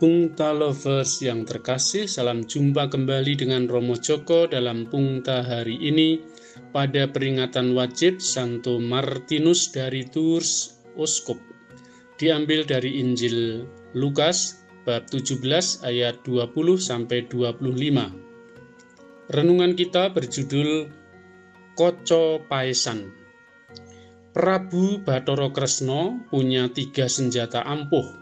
Pungta Lovers yang terkasih, salam jumpa kembali dengan Romo Joko dalam Pungta hari ini pada peringatan wajib Santo Martinus dari Tours, Oskup. Diambil dari Injil Lukas bab 17 ayat 20 sampai 25. Renungan kita berjudul Koco Paesan. Prabu Batoro Kresno punya tiga senjata ampuh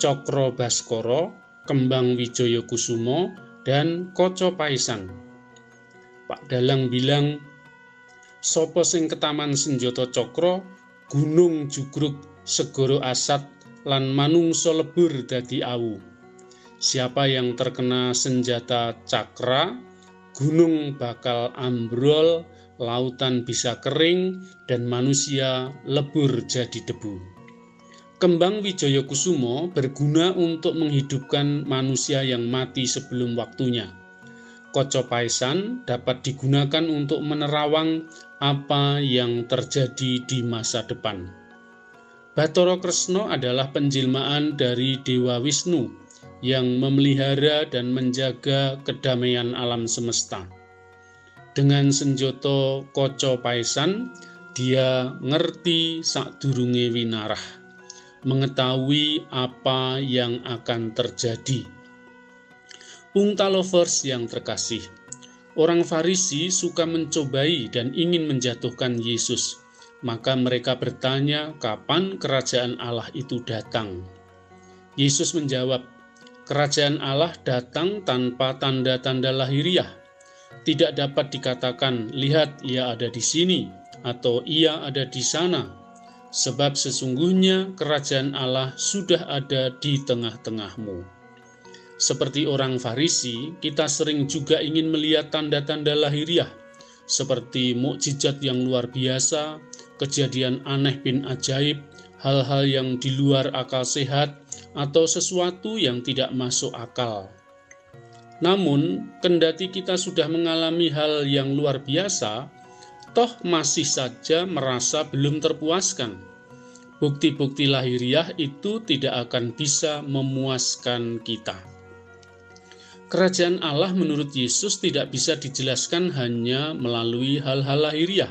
Cokro Baskoro, Kembang Wijoyo Kusumo, dan Koco Paisan. Pak Dalang bilang, Sopo sing ketaman senjoto cokro, gunung jugruk segoro asat, lan manungso lebur dadi awu. Siapa yang terkena senjata cakra, gunung bakal ambrol, lautan bisa kering, dan manusia lebur jadi debu. Kembang Wijaya Kusumo berguna untuk menghidupkan manusia yang mati sebelum waktunya. Koco Paisan dapat digunakan untuk menerawang apa yang terjadi di masa depan. Batoro Kresno adalah penjelmaan dari Dewa Wisnu yang memelihara dan menjaga kedamaian alam semesta. Dengan senjoto Koco Paisan, dia ngerti sak durunge winarah mengetahui apa yang akan terjadi. Pungta lovers yang terkasih, orang Farisi suka mencobai dan ingin menjatuhkan Yesus. Maka mereka bertanya, "Kapan kerajaan Allah itu datang?" Yesus menjawab, "Kerajaan Allah datang tanpa tanda-tanda lahiriah. Tidak dapat dikatakan, 'Lihat, ia ada di sini,' atau 'Ia ada di sana.' Sebab sesungguhnya kerajaan Allah sudah ada di tengah-tengahmu. Seperti orang Farisi, kita sering juga ingin melihat tanda-tanda lahiriah, seperti mukjizat yang luar biasa, kejadian aneh bin ajaib, hal-hal yang di luar akal sehat, atau sesuatu yang tidak masuk akal. Namun, kendati kita sudah mengalami hal yang luar biasa, toh masih saja merasa belum terpuaskan. Bukti-bukti lahiriah itu tidak akan bisa memuaskan kita. Kerajaan Allah menurut Yesus tidak bisa dijelaskan hanya melalui hal-hal lahiriah.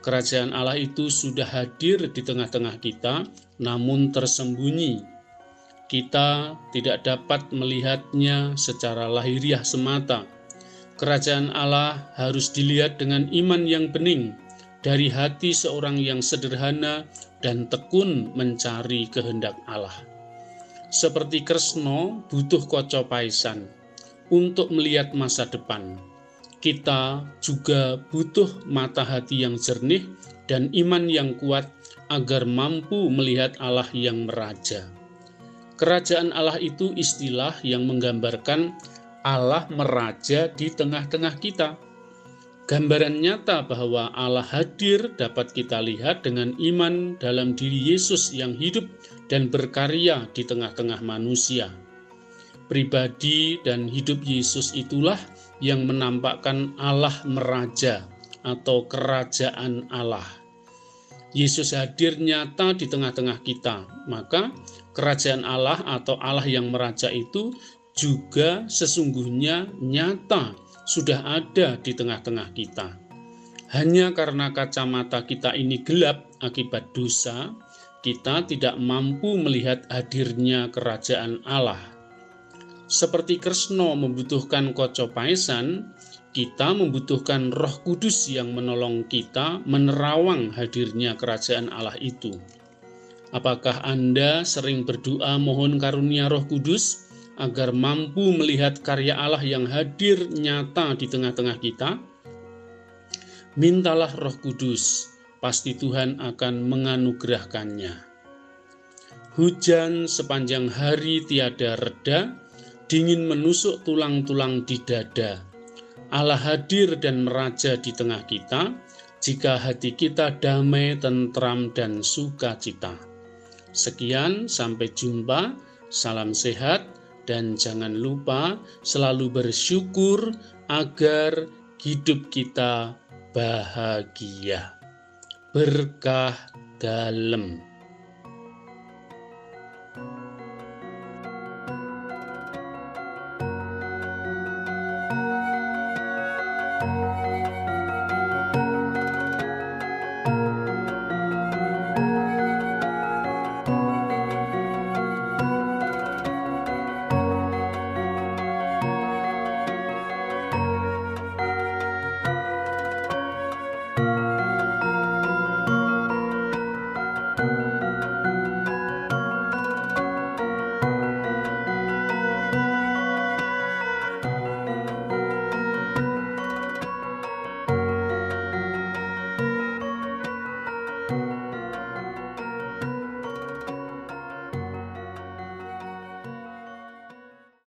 Kerajaan Allah itu sudah hadir di tengah-tengah kita, namun tersembunyi. Kita tidak dapat melihatnya secara lahiriah semata Kerajaan Allah harus dilihat dengan iman yang bening dari hati seorang yang sederhana dan tekun mencari kehendak Allah. Seperti Kresno butuh koco paisan untuk melihat masa depan. Kita juga butuh mata hati yang jernih dan iman yang kuat agar mampu melihat Allah yang meraja. Kerajaan Allah itu istilah yang menggambarkan Allah meraja di tengah-tengah kita. Gambaran nyata bahwa Allah hadir dapat kita lihat dengan iman dalam diri Yesus yang hidup dan berkarya di tengah-tengah manusia. Pribadi dan hidup Yesus itulah yang menampakkan Allah meraja atau kerajaan Allah. Yesus hadir nyata di tengah-tengah kita, maka kerajaan Allah atau Allah yang meraja itu juga sesungguhnya nyata sudah ada di tengah-tengah kita. Hanya karena kacamata kita ini gelap akibat dosa, kita tidak mampu melihat hadirnya kerajaan Allah. Seperti Kresno membutuhkan koco paisan, kita membutuhkan roh kudus yang menolong kita menerawang hadirnya kerajaan Allah itu. Apakah Anda sering berdoa mohon karunia roh kudus? Agar mampu melihat karya Allah yang hadir nyata di tengah-tengah kita? Mintalah Roh Kudus, pasti Tuhan akan menganugerahkannya. Hujan sepanjang hari tiada reda, dingin menusuk tulang-tulang di dada. Allah hadir dan meraja di tengah kita, jika hati kita damai, tentram, dan sukacita. Sekian, sampai jumpa. Salam sehat dan jangan lupa selalu bersyukur agar hidup kita bahagia. Berkah dalam.